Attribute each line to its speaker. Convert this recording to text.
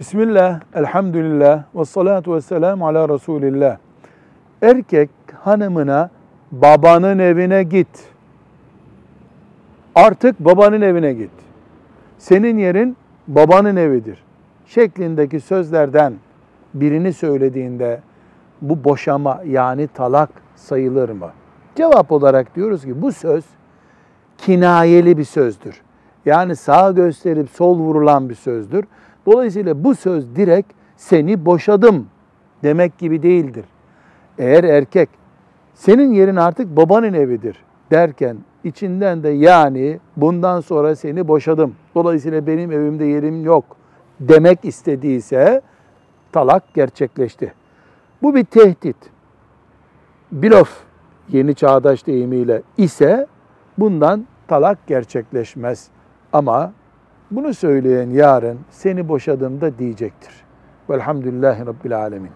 Speaker 1: Bismillah, elhamdülillah, ve salatu ve selamu ala Resulillah. Erkek hanımına babanın evine git. Artık babanın evine git. Senin yerin babanın evidir. Şeklindeki sözlerden birini söylediğinde bu boşama yani talak sayılır mı? Cevap olarak diyoruz ki bu söz kinayeli bir sözdür. Yani sağ gösterip sol vurulan bir sözdür. Dolayısıyla bu söz direkt seni boşadım demek gibi değildir. Eğer erkek senin yerin artık babanın evidir derken içinden de yani bundan sonra seni boşadım. Dolayısıyla benim evimde yerim yok demek istediyse talak gerçekleşti. Bu bir tehdit. Bilof yeni çağdaş deyimiyle ise bundan talak gerçekleşmez. Ama bunu söyleyen yarın seni boşadığımda diyecektir. Velhamdülillahi Rabbil Alemin.